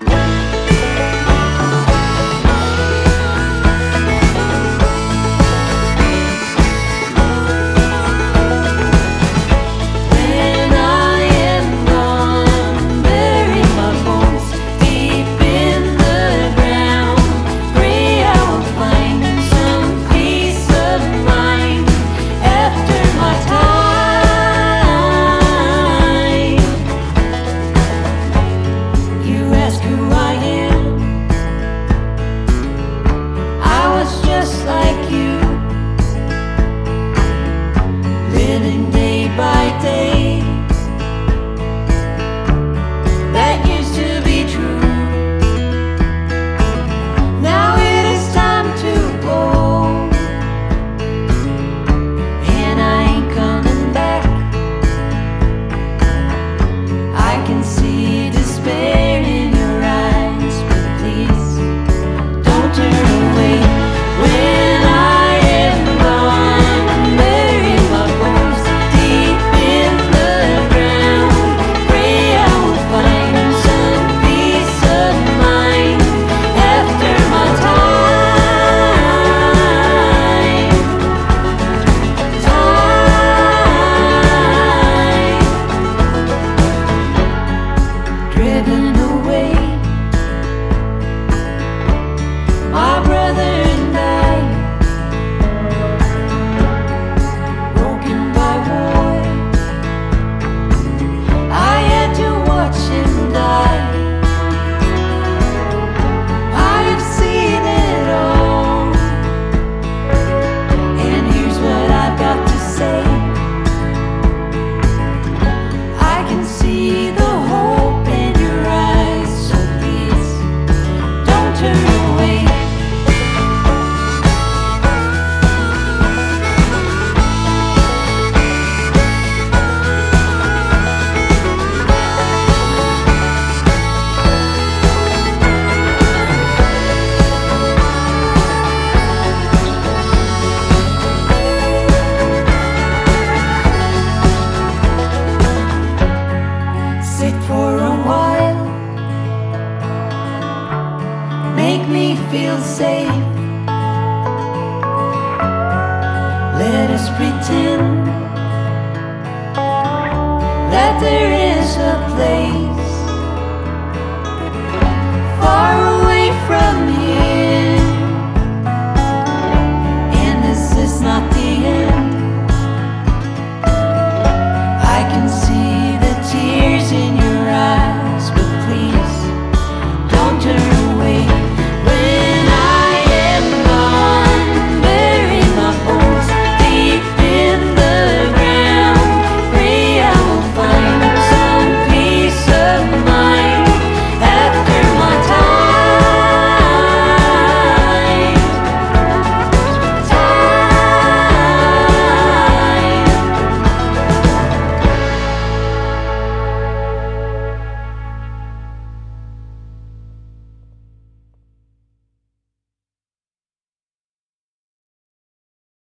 Yeah. feel safe. Let us pretend that there is a place.